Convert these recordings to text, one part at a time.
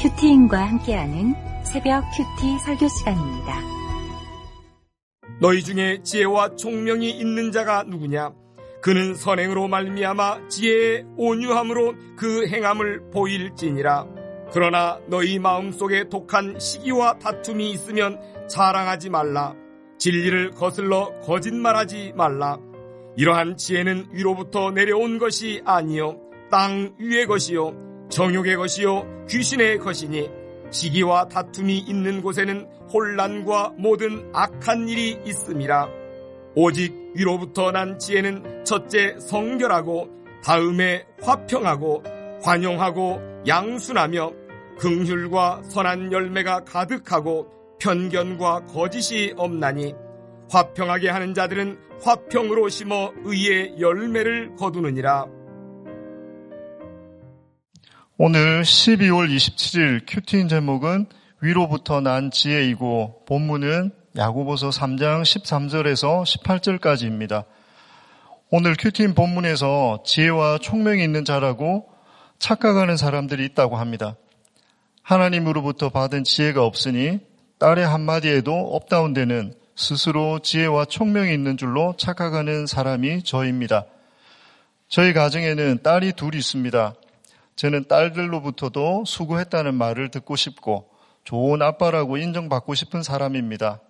큐티인과 함께하는 새벽 큐티 설교 시간입니다. 너희 중에 지혜와 총명이 있는 자가 누구냐? 그는 선행으로 말미암아 지혜의 온유함으로 그 행함을 보일지니라. 그러나 너희 마음속에 독한 시기와 다툼이 있으면 자랑하지 말라. 진리를 거슬러 거짓말하지 말라. 이러한 지혜는 위로부터 내려온 것이 아니요 땅 위의 것이요 정욕의 것이요 귀신의 것이니 시기와 다툼이 있는 곳에는 혼란과 모든 악한 일이 있음이라 오직 위로부터 난 지혜는 첫째 성결하고 다음에 화평하고 관용하고 양순하며 긍휼과 선한 열매가 가득하고 편견과 거짓이 없나니 화평하게 하는 자들은 화평으로 심어 의의 열매를 거두느니라. 오늘 12월 27일 큐티인 제목은 위로부터 난 지혜이고 본문은 야고보서 3장 13절에서 18절까지입니다. 오늘 큐티인 본문에서 지혜와 총명이 있는 자라고 착각하는 사람들이 있다고 합니다. 하나님으로부터 받은 지혜가 없으니 딸의 한마디에도 up down되는 스스로 지혜와 총명이 있는 줄로 착각하는 사람이 저입니다. 저희 가정에는 딸이 둘이 있습니다. 저는 딸들로부터도 수고했다는 말을 듣고 싶고 좋은 아빠라고 인정받고 싶은 사람입니다.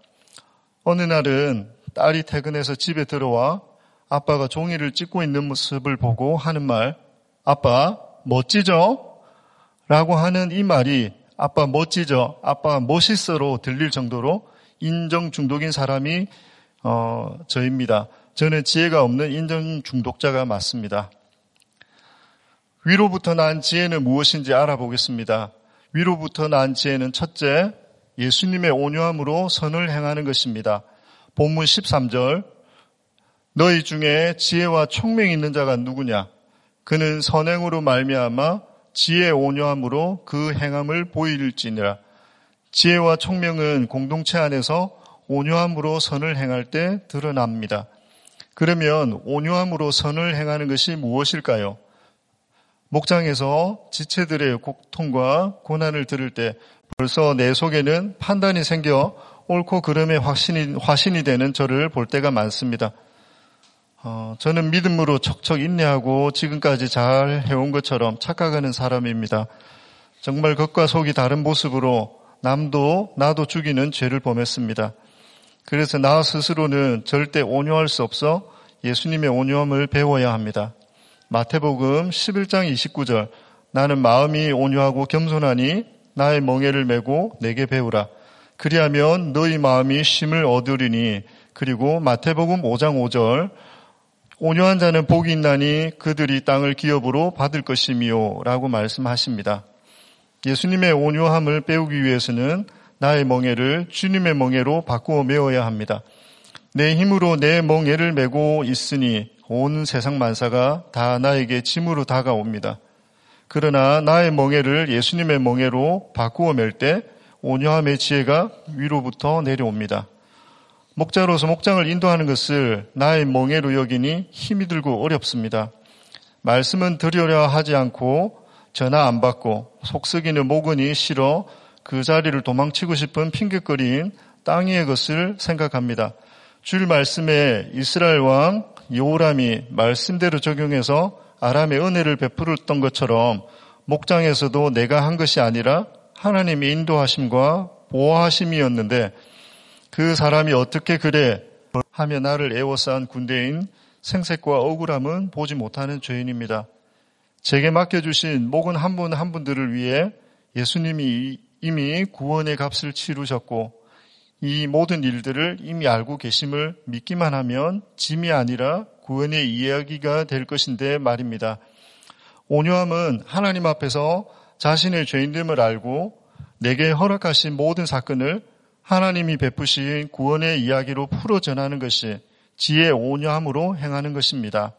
어느 날은 딸이 퇴근해서 집에 들어와 아빠가 종이를 찍고 있는 모습을 보고 하는 말, 아빠, 멋지죠? 라고 하는 이 말이 아빠 멋지죠? 아빠 멋있어로 들릴 정도로 인정 중독인 사람이 어, 저입니다. 저는 지혜가 없는 인정 중독자가 맞습니다. 위로부터 난 지혜는 무엇인지 알아보겠습니다. 위로부터 난 지혜는 첫째, 예수님의 온유함으로 선을 행하는 것입니다. 본문 13절, 너희 중에 지혜와 총명이 있는 자가 누구냐? 그는 선행으로 말미암아 지혜 온유함으로 그 행함을 보일지니라. 지혜와 총명은 공동체 안에서 온유함으로 선을 행할 때 드러납니다. 그러면 온유함으로 선을 행하는 것이 무엇일까요? 목장에서 지체들의 고통과 고난을 들을 때 벌써 내 속에는 판단이 생겨 옳고 그름의 화신이, 화신이 되는 저를 볼 때가 많습니다. 어, 저는 믿음으로 척척 인내하고 지금까지 잘 해온 것처럼 착각하는 사람입니다. 정말 겉과 속이 다른 모습으로 남도 나도 죽이는 죄를 범했습니다. 그래서 나 스스로는 절대 온유할 수 없어 예수님의 온유함을 배워야 합니다. 마태복음 11장 29절 나는 마음이 온유하고 겸손하니 나의 멍에를 메고 내게 배우라. 그리하면 너희 마음이 쉼을 얻으리니 그리고 마태복음 5장 5절 온유한 자는 복이 있나니 그들이 땅을 기업으로 받을 것이미요 라고 말씀하십니다. 예수님의 온유함을 배우기 위해서는 나의 멍에를 주님의 멍에로 바꾸어 메어야 합니다. 내 힘으로 내 멍에를 메고 있으니 온 세상 만사가 다 나에게 짐으로 다가옵니다. 그러나 나의 멍에를 예수님의 멍에로 바꾸어 맬 때 온유함의 지혜가 위로부터 내려옵니다. 목자로서 목장을 인도하는 것을 나의 멍에로 여기니 힘이 들고 어렵습니다. 말씀은 들으려 하지 않고 전화 안 받고 속썩이는 모근이 싫어 그 자리를 도망치고 싶은 핑계거리인 땅 위의 것을 생각합니다. 줄 말씀에 이스라엘 왕 요람이 말씀대로 적용해서 아람의 은혜를 베풀었던 것처럼 목장에서도 내가 한 것이 아니라 하나님의 인도하심과 보호하심이었는데 그 사람이 어떻게 그래 하며 나를 애워싼 군대인 생색과 억울함은 보지 못하는 죄인입니다. 제게 맡겨주신 목은 한 분한 분들을 위해 예수님이 이미 구원의 값을 치르셨고 이 모든 일들을 이미 알고 계심을 믿기만 하면 짐이 아니라 구원의 이야기가 될 것인데 말입니다. 온유함은 하나님 앞에서 자신의 죄인됨을 알고 내게 허락하신 모든 사건을 하나님이 베푸신 구원의 이야기로 풀어 전하는 것이 지혜 온유함으로 행하는 것입니다.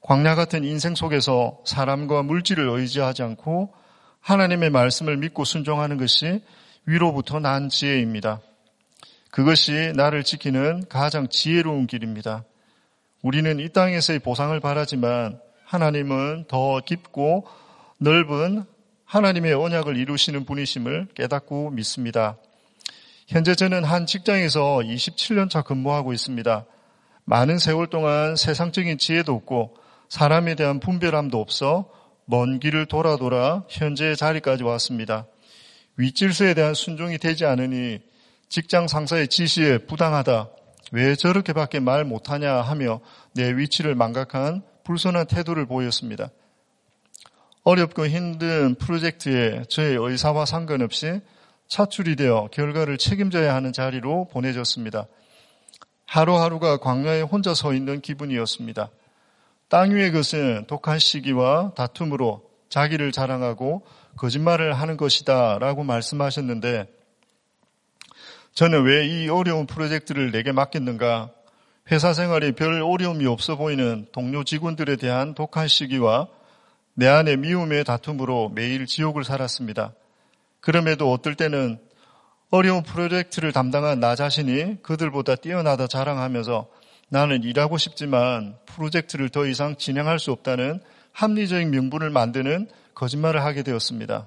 광야 같은 인생 속에서 사람과 물질을 의지하지 않고 하나님의 말씀을 믿고 순종하는 것이 위로부터 난 지혜입니다. 그것이 나를 지키는 가장 지혜로운 길입니다. 우리는 이 땅에서의 보상을 바라지만 하나님은 더 깊고 넓은 하나님의 언약을 이루시는 분이심을 깨닫고 믿습니다. 현재 저는 한 직장에서 27년 차 근무하고 있습니다. 많은 세월 동안 세상적인 지혜도 없고 사람에 대한 분별함도 없어 먼 길을 돌아 돌아 현재의 자리까지 왔습니다. 윗질서에 대한 순종이 되지 않으니 직장 상사의 지시에 부당하다. 왜 저렇게밖에 말 못하냐 하며 내 위치를 망각한 불손한 태도를 보였습니다. 어렵고 힘든 프로젝트에 저의 의사와 상관없이 차출이 되어 결과를 책임져야 하는 자리로 보내졌습니다. 하루하루가 광야에 혼자 서 있는 기분이었습니다. 땅 위의 것은 독한 시기와 다툼으로 자기를 자랑하고 거짓말을 하는 것이다 라고 말씀하셨는데 저는 왜 이 어려운 프로젝트를 내게 맡겼는가? 회사 생활에 별 어려움이 없어 보이는 동료 직원들에 대한 독한 시기와 내 안의 미움의 다툼으로 매일 지옥을 살았습니다. 그럼에도 어떨 때는 어려운 프로젝트를 담당한 나 자신이 그들보다 뛰어나다 자랑하면서 나는 일하고 싶지만 프로젝트를 더 이상 진행할 수 없다는 합리적인 명분을 만드는 거짓말을 하게 되었습니다.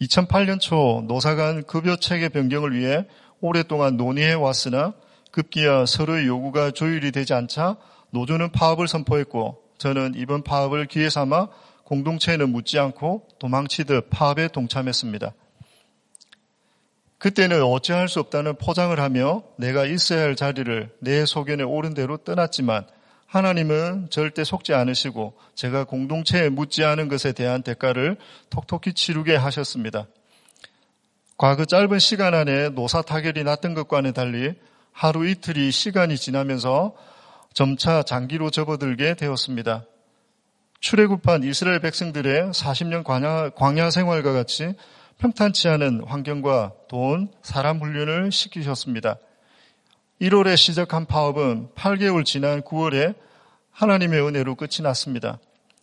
2008년 초 노사간 급여 체계 변경을 위해 오랫동안 논의해 왔으나 급기야 서로의 요구가 조율이 되지 않자 노조는 파업을 선포했고 저는 이번 파업을 기회 삼아 공동체에는 묻지 않고 도망치듯 파업에 동참했습니다. 그때는 어찌할 수 없다는 포장을 하며 내가 있어야 할 자리를 내 소견에 옳은 대로 떠났지만 하나님은 절대 속지 않으시고 제가 공동체에 묻지 않은 것에 대한 대가를 톡톡히 치르게 하셨습니다. 과거 짧은 시간 안에 노사 타결이 났던 것과는 달리 하루 이틀이 시간이 지나면서 점차 장기로 접어들게 되었습니다. 출애굽한 이스라엘 백성들의 40년 광야, 광야 생활과 같이 평탄치 않은 환경과 돈, 사람 훈련을 시키셨습니다. 1월에 시작한 파업은 8개월 지난 9월에 하나님의 은혜로 끝이 났습니다.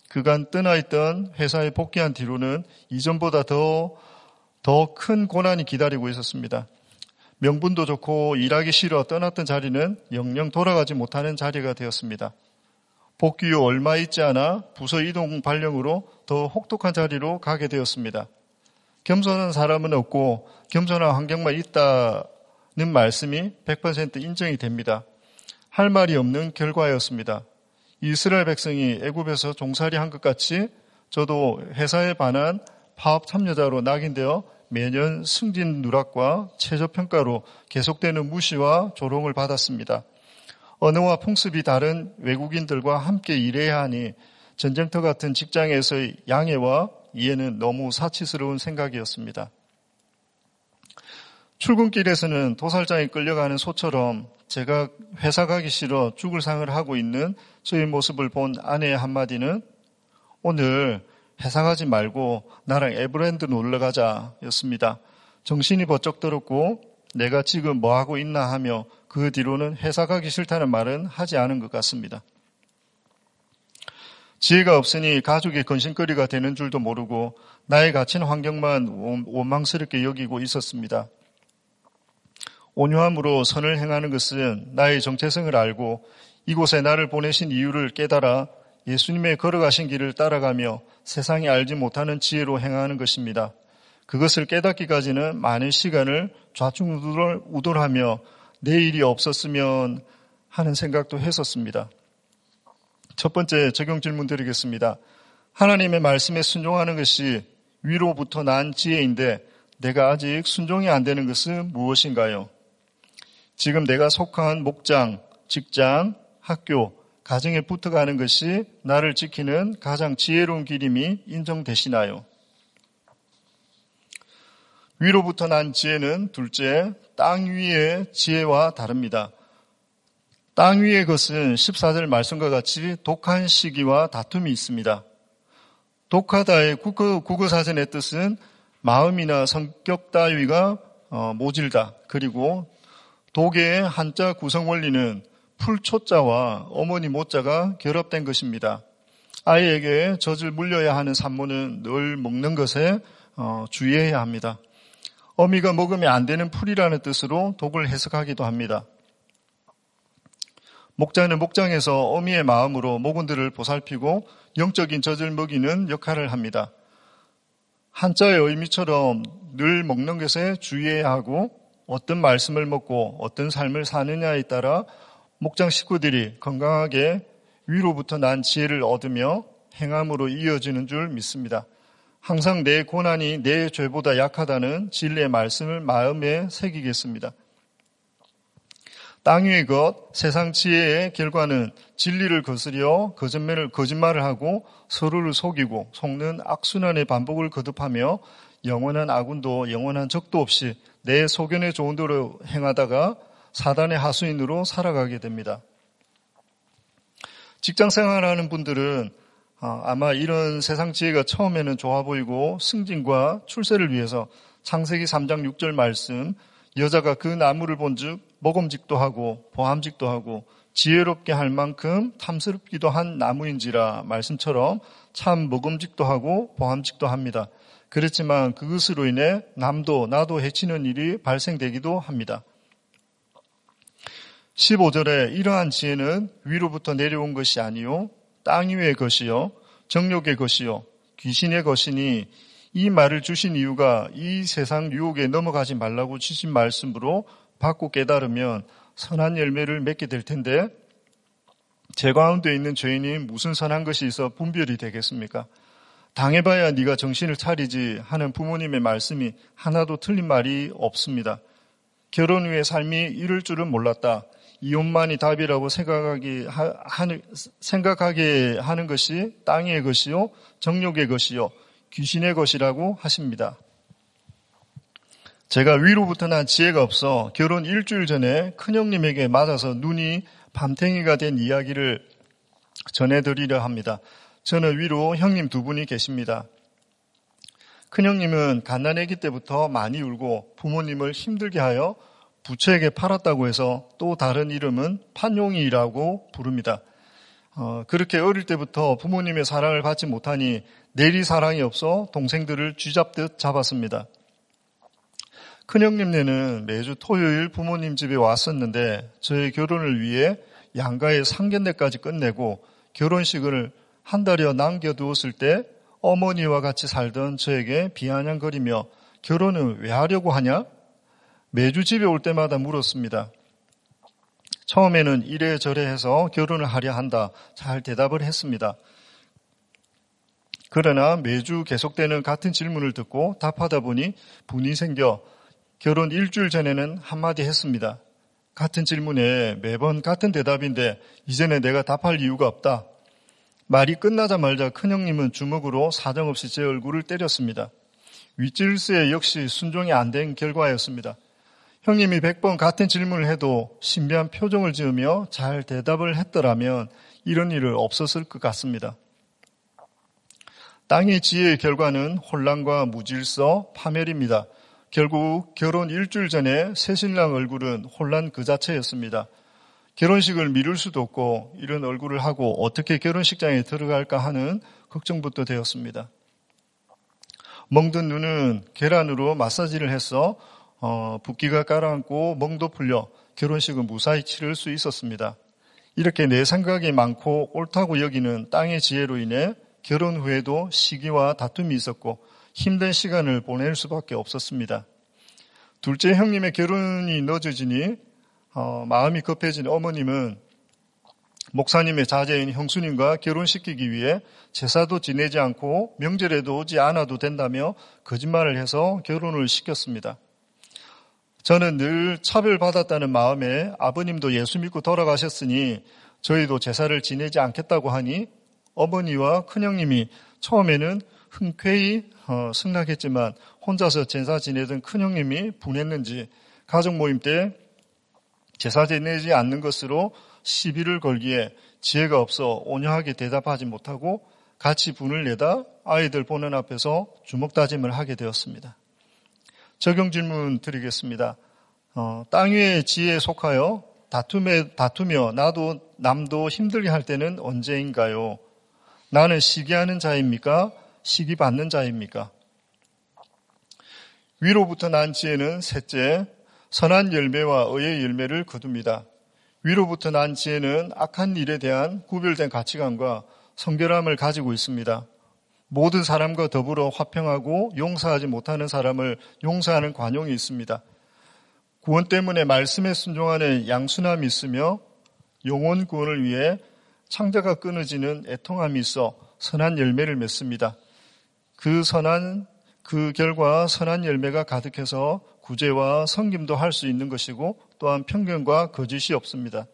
그간 떠나 있던 회사에 복귀한 뒤로는 이전보다 더, 더 큰 고난이 기다리고 있었습니다. 명분도 좋고 일하기 싫어 떠났던 자리는 영영 돌아가지 못하는 자리가 되었습니다. 복귀 후 얼마 있지 않아 부서 이동 발령으로 더 혹독한 자리로 가게 되었습니다. 겸손한 사람은 없고 겸손한 환경만 있다는 말씀이 100% 인정이 됩니다. 할 말이 없는 결과였습니다. 이스라엘 백성이 애굽에서 종살이 한 것 같이 저도 회사에 반한 파업 참여자로 낙인되어 매년 승진 누락과 최저평가로 계속되는 무시와 조롱을 받았습니다. 언어와 풍습이 다른 외국인들과 함께 일해야 하니 전쟁터 같은 직장에서의 양해와 이해는 너무 사치스러운 생각이었습니다. 출근길에서는 도살장에 끌려가는 소처럼 제가 회사 가기 싫어 죽을 상을 하고 있는 저의 모습을 본 아내의 한마디는 오늘 가지 말고 나랑 에브랜드 놀러 가자 였습니다. 정신이 버쩍 들었고 내가 지금 뭐 하고 있나 하며 그 뒤로는 회사 가기 싫다는 말은 하지 않은 것 같습니다. 지혜가 없으니 가족의 건신거리가 되는 줄도 모르고 나의 갇힌 환경만 원망스럽게 여기고 있었습니다. 온유함으로 선을 행하는 것은 나의 정체성을 알고 이곳에 나를 보내신 이유를 깨달아 예수님의 걸어가신 길을 따라가며 세상이 알지 못하는 지혜로 행하는 것입니다. 그것을 깨닫기까지는 많은 시간을 좌충우돌하며 내일이 없었으면 하는 생각도 했었습니다. 첫 번째 적용 질문 드리겠습니다. 하나님의 말씀에 순종하는 것이 위로부터 난 지혜인데 내가 아직 순종이 안 되는 것은 무엇인가요? 지금 내가 속한 목장, 직장, 학교, 가정에 붙어가는 것이 나를 지키는 가장 지혜로운 길임이 인정되시나요? 위로부터 난 지혜는 둘째, 땅 위의 지혜와 다릅니다. 땅 위의 것은 14절 말씀과 같이 독한 시기와 다툼이 있습니다. 독하다의 국어, 국어사전의 뜻은 마음이나 성격 따위가 어, 모질다. 그리고 독의 한자 구성 원리는 풀초자와 어머니 모자가 결합된 것입니다. 아이에게 젖을 물려야 하는 산모는 늘 먹는 것에 어, 주의해야 합니다. 어미가 먹으면 안 되는 풀이라는 뜻으로 독을 해석하기도 합니다. 목자는 목장에서 어미의 마음으로 모군들을 보살피고 영적인 젖을 먹이는 역할을 합니다. 한자의 의미처럼 늘 먹는 것에 주의해야 하고 어떤 말씀을 먹고 어떤 삶을 사느냐에 따라 목장 식구들이 건강하게 위로부터 난 지혜를 얻으며 행함으로 이어지는 줄 믿습니다. 항상 내 고난이 내 죄보다 약하다는 진리의 말씀을 마음에 새기겠습니다. 땅 위의 것, 세상 지혜의 결과는 진리를 거스려 거짓말을, 거짓말을 하고 서로를 속이고 속는 악순환의 반복을 거듭하며 영원한 아군도 영원한 적도 없이 내 소견에 좋은 대로 행하다가 사단의 하수인으로 살아가게 됩니다. 직장 생활하는 분들은 어, 아마 이런 세상 지혜가 처음에는 좋아 보이고 승진과 출세를 위해서 창세기 3장 6절 말씀 여자가 그 나무를 본즉 먹음직도 하고 보함직도 하고 지혜롭게 할 만큼 탐스럽기도 한 나무인지라 말씀처럼 참 먹음직도 하고 보함직도 합니다. 그렇지만 그것으로 인해 남도 나도 해치는 일이 발생되기도 합니다. 15절에 이러한 지혜는 위로부터 내려온 것이 아니요 땅 위의 것이요 정욕의 것이요 귀신의 것이니 이 말을 주신 이유가 이 세상 유혹에 넘어가지 말라고 주신 말씀으로 받고 깨달으면 선한 열매를 맺게 될 텐데 제 가운데 있는 죄인이 무슨 선한 것이 있어 분별이 되겠습니까? 당해봐야 네가 정신을 차리지 하는 부모님의 말씀이 하나도 틀린 말이 없습니다. 결혼 후의 삶이 이럴 줄은 몰랐다. 이혼만이 답이라고 생각하게 하는, 생각하게 하는 것이 땅의 것이요, 정욕의 것이요, 귀신의 것이라고 하십니다. 제가 위로부터 난 지혜가 없어 결혼 일주일 전에 큰형님에게 맞아서 눈이 밤탱이가 된 이야기를 전해드리려 합니다. 저는 위로 형님 두 분이 계십니다. 큰형님은 갓난아기 때부터 많이 울고 부모님을 힘들게 하여 부처에게 팔았다고 해서 또 다른 이름은 판용이라고 부릅니다. 어, 그렇게 어릴 때부터 부모님의 사랑을 받지 못하니 내리 사랑이 없어 동생들을 쥐잡듯 잡았습니다. 큰형님네는 매주 토요일 부모님 집에 왔었는데 저의 결혼을 위해 양가의 상견례까지 끝내고 결혼식을 한 달여 남겨두었을 때 어머니와 같이 살던 저에게 비아냥거리며 결혼은 왜 하려고 하냐? 매주 집에 올 때마다 물었습니다. 처음에는 이래저래 해서 결혼을 하려 한다. 잘 대답을 했습니다. 그러나 매주 계속되는 같은 질문을 듣고 답하다 보니 분이 생겨 결혼 일주일 전에는 한마디 했습니다. 같은 질문에 매번 같은 대답인데 이제는 내가 답할 이유가 없다. 말이 끝나자마자 큰형님은 주먹으로 사정없이 제 얼굴을 때렸습니다. 윗질스에 역시 순종이 안 된 결과였습니다. 형님이 100번 같은 질문을 해도 신비한 표정을 지으며 잘 대답을 했더라면 이런 일을 없었을 것 같습니다. 땅의 지혜의 결과는 혼란과 무질서, 파멸입니다. 결국 결혼 일주일 전에 새신랑 얼굴은 혼란 그 자체였습니다. 결혼식을 미룰 수도 없고 이런 얼굴을 하고 어떻게 결혼식장에 들어갈까 하는 걱정부터 되었습니다. 멍든 눈은 계란으로 마사지를 해서 어, 붓기가 깔아앉고 멍도 풀려 결혼식은 무사히 치를 수 있었습니다. 이렇게 내 생각이 많고 옳다고 여기는 땅의 지혜로 인해 결혼 후에도 시기와 다툼이 있었고 힘든 시간을 보낼 수밖에 없었습니다. 둘째 형님의 결혼이 늦어지니 어, 마음이 급해진 어머님은 목사님의 자제인 형수님과 결혼시키기 위해 제사도 지내지 않고 명절에도 오지 않아도 된다며 거짓말을 해서 결혼을 시켰습니다. 저는 늘 차별받았다는 마음에 아버님도 예수 믿고 돌아가셨으니 저희도 제사를 지내지 않겠다고 하니 어머니와 큰형님이 처음에는 흔쾌히 어, 승낙했지만 혼자서 제사 지내던 큰형님이 분했는지 가족 모임 때 제사 지내지 않는 것으로 시비를 걸기에 지혜가 없어 온유하게 대답하지 못하고 같이 분을 내다 아이들 보는 앞에서 주먹 다짐을 하게 되었습니다. 적용 질문 드리겠습니다. 어, 땅 위의 지혜에 속하여 다툼에, 다투며 나도 남도 힘들게 할 때는 언제인가요? 나는 시기하는 자입니까? 시기 받는 자입니까? 위로부터 난 지혜는 셋째, 선한 열매와 의의 열매를 거둡니다. 위로부터 난 지혜는 악한 일에 대한 구별된 가치관과 성결함을 가지고 있습니다. 모든 사람과 더불어 화평하고 용서하지 못하는 사람을 용서하는 관용이 있습니다. 구원 때문에 말씀에 순종하는 양순함이 있으며 영혼 구원을 위해 창자가 끊어지는 애통함이 있어 선한 열매를 맺습니다. 그 선한 그 결과 선한 열매가 가득해서 구제와 성김도 할 수 있는 것이고 또한 편견과 거짓이 없습니다.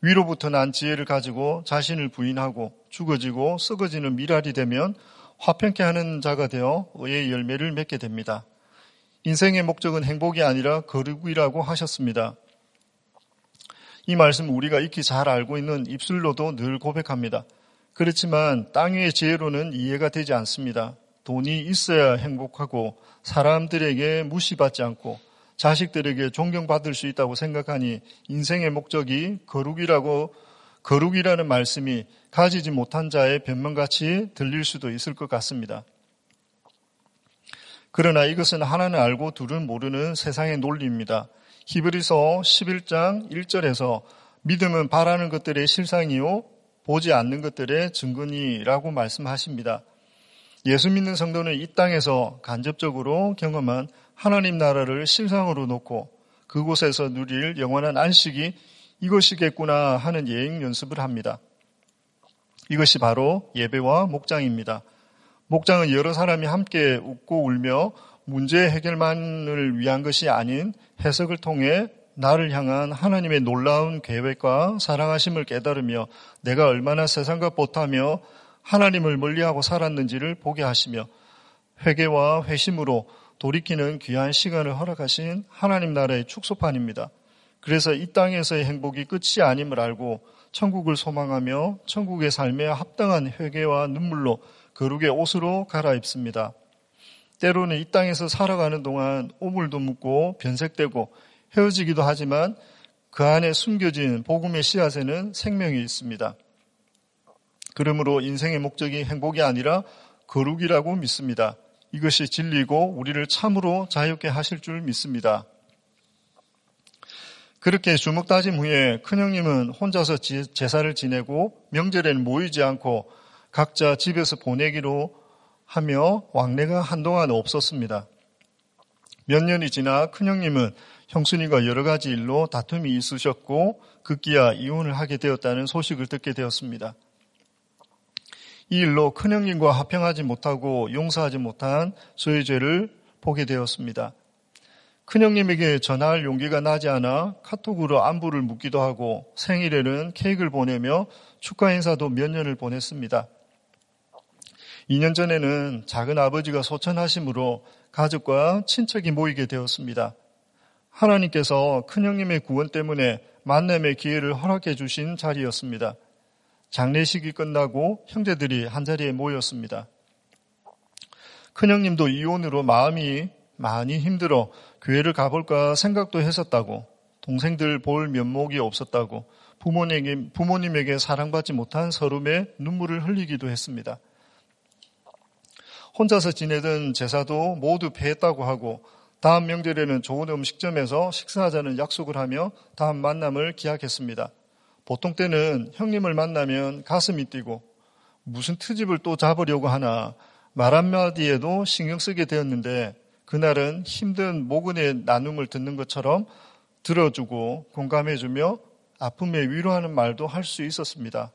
위로부터 난 지혜를 가지고 자신을 부인하고 죽어지고 썩어지는 미랄이 되면 화평케 하는 자가 되어 의의 열매를 맺게 됩니다. 인생의 목적은 행복이 아니라 거룩이라고 하셨습니다. 이 말씀 우리가 익히 잘 알고 있는 입술로도 늘 고백합니다. 그렇지만 땅 위의 지혜로는 이해가 되지 않습니다. 돈이 있어야 행복하고 사람들에게 무시받지 않고 자식들에게 존경받을 수 있다고 생각하니 인생의 목적이 거룩이라고 거룩이라는 말씀이 가지지 못한 자의 변명같이 들릴 수도 있을 것 같습니다. 그러나 이것은 하나는 알고 둘은 모르는 세상의 논리입니다. 히브리서 11장 1절에서 믿음은 바라는 것들의 실상이요 보지 않는 것들의 증거니라고 말씀하십니다. 예수 믿는 성도는 이 땅에서 간접적으로 경험한 하나님 나라를 실상으로 놓고 그곳에서 누릴 영원한 안식이 이것이겠구나 하는 예행 연습을 합니다. 이것이 바로 예배와 목장입니다. 목장은 여러 사람이 함께 웃고 울며 문제 해결만을 위한 것이 아닌 해석을 통해 나를 향한 하나님의 놀라운 계획과 사랑하심을 깨달으며 내가 얼마나 세상과 못하며 하나님을 멀리하고 살았는지를 보게 하시며 회개와 회심으로 돌이키는 귀한 시간을 허락하신 하나님 나라의 축소판입니다. 그래서 이 땅에서의 행복이 끝이 아님을 알고 천국을 소망하며 천국의 삶에 합당한 회개와 눈물로 거룩의 옷으로 갈아입습니다. 때로는 이 땅에서 살아가는 동안 오물도 묻고 변색되고 헤어지기도 하지만 그 안에 숨겨진 복음의 씨앗에는 생명이 있습니다. 그러므로 인생의 목적이 행복이 아니라 거룩이라고 믿습니다. 이것이 진리고 우리를 참으로 자유케 하실 줄 믿습니다. 그렇게 주먹다짐 후에 큰형님은 혼자서 제사를 지내고 명절에는 모이지 않고 각자 집에서 보내기로 하며 왕래가 한동안 없었습니다. 몇 년이 지나 큰형님은 형순이가 여러 가지 일로 다툼이 있으셨고 급기야 이혼을 하게 되었다는 소식을 듣게 되었습니다. 이 일로 큰형님과 합평하지 못하고 용서하지 못한 저의 죄를 보게 되었습니다. 큰형님에게 전화할 용기가 나지 않아 카톡으로 안부를 묻기도 하고 생일에는 케이크를 보내며 축하 인사도 몇 년을 보냈습니다. 2년 전에는 작은 아버지가 소천하심으로 가족과 친척이 모이게 되었습니다. 하나님께서 큰형님의 구원 때문에 만남의 기회를 허락해 주신 자리였습니다. 장례식이 끝나고 형제들이 한자리에 모였습니다. 큰형님도 이혼으로 마음이 많이 힘들어 교회를 가볼까 생각도 했었다고 동생들 볼 면목이 없었다고 부모님에게, 부모님에게 사랑받지 못한 서름에 눈물을 흘리기도 했습니다. 혼자서 지내던 제사도 모두 폐했다고 하고 다음 명절에는 좋은 음식점에서 식사하자는 약속을 하며 다음 만남을 기약했습니다. 보통 때는 형님을 만나면 가슴이 뛰고 무슨 트집을 또 잡으려고 하나 말 한마디에도 신경 쓰게 되었는데 그날은 힘든 모근의 나눔을 듣는 것처럼 들어주고 공감해주며 아픔에 위로하는 말도 할 수 있었습니다.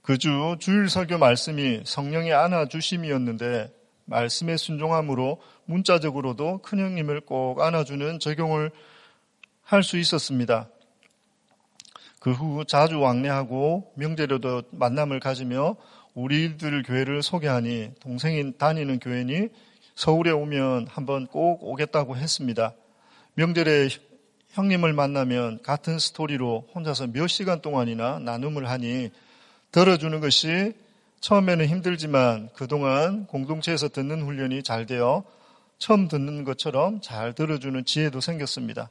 그 주 주일 설교 말씀이 성령의 안아주심이었는데 말씀에 순종함으로 문자적으로도 큰 형님을 꼭 안아주는 적용을 할 수 있었습니다. 그 후 자주 왕래하고 명절에도 만남을 가지며 우리들 교회를 소개하니 동생이 다니는 교회니 서울에 오면 한번 꼭 오겠다고 했습니다. 명절에 형님을 만나면 같은 스토리로 혼자서 몇 시간 동안이나 나눔을 하니 들어주는 것이 처음에는 힘들지만 그동안 공동체에서 듣는 훈련이 잘 되어 처음 듣는 것처럼 잘 들어주는 지혜도 생겼습니다.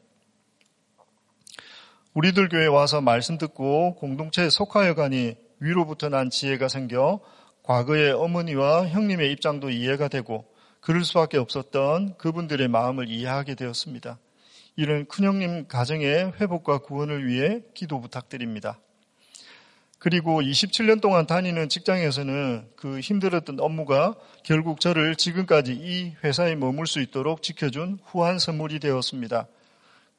우리들 교회 와서 말씀 듣고 공동체에 속하여 가니 위로부터 난 지혜가 생겨 과거의 어머니와 형님의 입장도 이해가 되고 그럴 수밖에 없었던 그분들의 마음을 이해하게 되었습니다. 이런 큰형님 가정의 회복과 구원을 위해 기도 부탁드립니다. 그리고 27년 동안 다니는 직장에서는 그 힘들었던 업무가 결국 저를 지금까지 이 회사에 머물 수 있도록 지켜준 후한 선물이 되었습니다.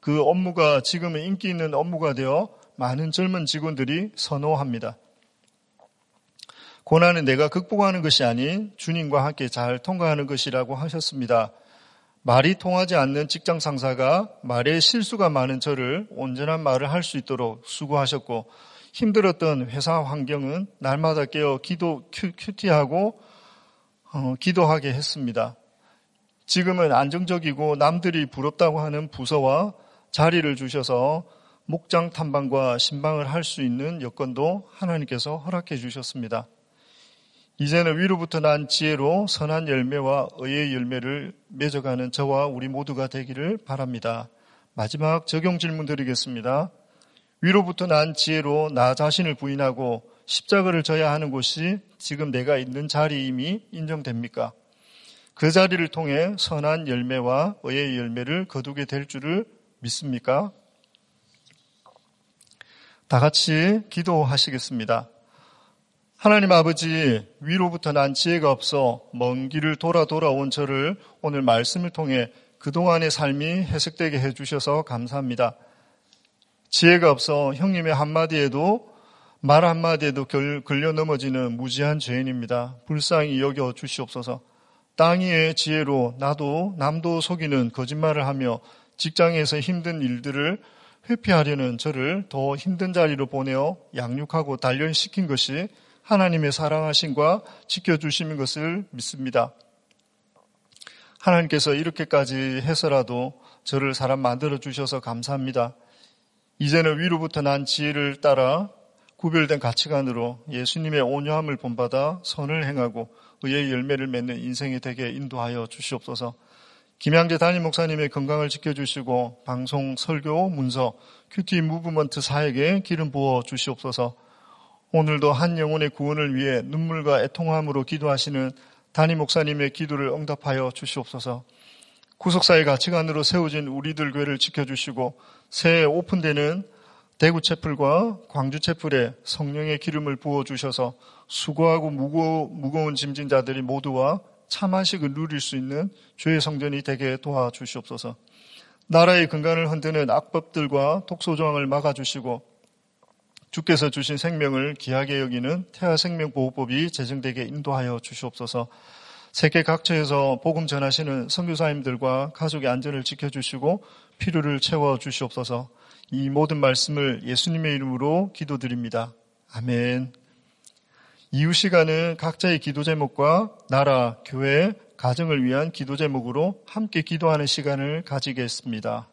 그 업무가 지금은 인기 있는 업무가 되어 많은 젊은 직원들이 선호합니다. 고난은 내가 극복하는 것이 아닌 주님과 함께 잘 통과하는 것이라고 하셨습니다. 말이 통하지 않는 직장 상사가 말에 실수가 많은 저를 온전한 말을 할 수 있도록 수고하셨고 힘들었던 회사 환경은 날마다 깨어 기도 큐티하고 어, 기도하게 했습니다. 지금은 안정적이고 남들이 부럽다고 하는 부서와 자리를 주셔서 목장 탐방과 신방을 할 수 있는 여건도 하나님께서 허락해 주셨습니다. 이제는 위로부터 난 지혜로 선한 열매와 의의 열매를 맺어가는 저와 우리 모두가 되기를 바랍니다. 마지막 적용 질문 드리겠습니다. 위로부터 난 지혜로 나 자신을 부인하고 십자가를 져야 하는 곳이 지금 내가 있는 자리임이 인정됩니까? 그 자리를 통해 선한 열매와 의의 열매를 거두게 될 줄을 믿습니까? 다 같이 기도하시겠습니다. 하나님 아버지, 위로부터 난 지혜가 없어 먼 길을 돌아 돌아온 저를 오늘 말씀을 통해 그동안의 삶이 해석되게 해주셔서 감사합니다. 지혜가 없어 형님의 한마디에도 말 한마디에도 걸려 넘어지는 무지한 죄인입니다. 불쌍히 여겨 주시옵소서. 땅 위의 지혜로 나도 남도 속이는 거짓말을 하며 직장에서 힘든 일들을 회피하려는 저를 더 힘든 자리로 보내어 양육하고 단련시킨 것이 하나님의 사랑하심과 지켜주시는 것을 믿습니다. 하나님께서 이렇게까지 해서라도 저를 사람 만들어 주셔서 감사합니다. 이제는 위로부터 난 지혜를 따라 구별된 가치관으로 예수님의 온유함을 본받아 선을 행하고 의의 열매를 맺는 인생이 되게 인도하여 주시옵소서. 김양재 담임 목사님의 건강을 지켜주시고 방송, 설교, 문서, 큐티 무브먼트 사에게 기름 부어 주시옵소서. 오늘도 한 영혼의 구원을 위해 눈물과 애통함으로 기도하시는 담임 목사님의 기도를 응답하여 주시옵소서. 구속사의 가치관으로 세워진 우리들 교회를 지켜주시고 새해 오픈되는 대구 채플과 광주 채플에 성령의 기름을 부어 주셔서 수고하고 무거, 무거운 짐진 자들이 모두와 참한식을 누릴 수 있는 주의 성전이 되게 도와주시옵소서. 나라의 근간을 흔드는 악법들과 독소조항을 막아주시고 주께서 주신 생명을 귀하게 여기는 태아 생명보호법이 제정되게 인도하여 주시옵소서. 세계 각처에서 복음 전하시는 선교사님들과 가족의 안전을 지켜주시고 필요를 채워 주시옵소서. 이 모든 말씀을 예수님의 이름으로 기도드립니다. 아멘. 이후 시간은 각자의 기도 제목과 나라, 교회, 가정을 위한 기도 제목으로 함께 기도하는 시간을 가지겠습니다.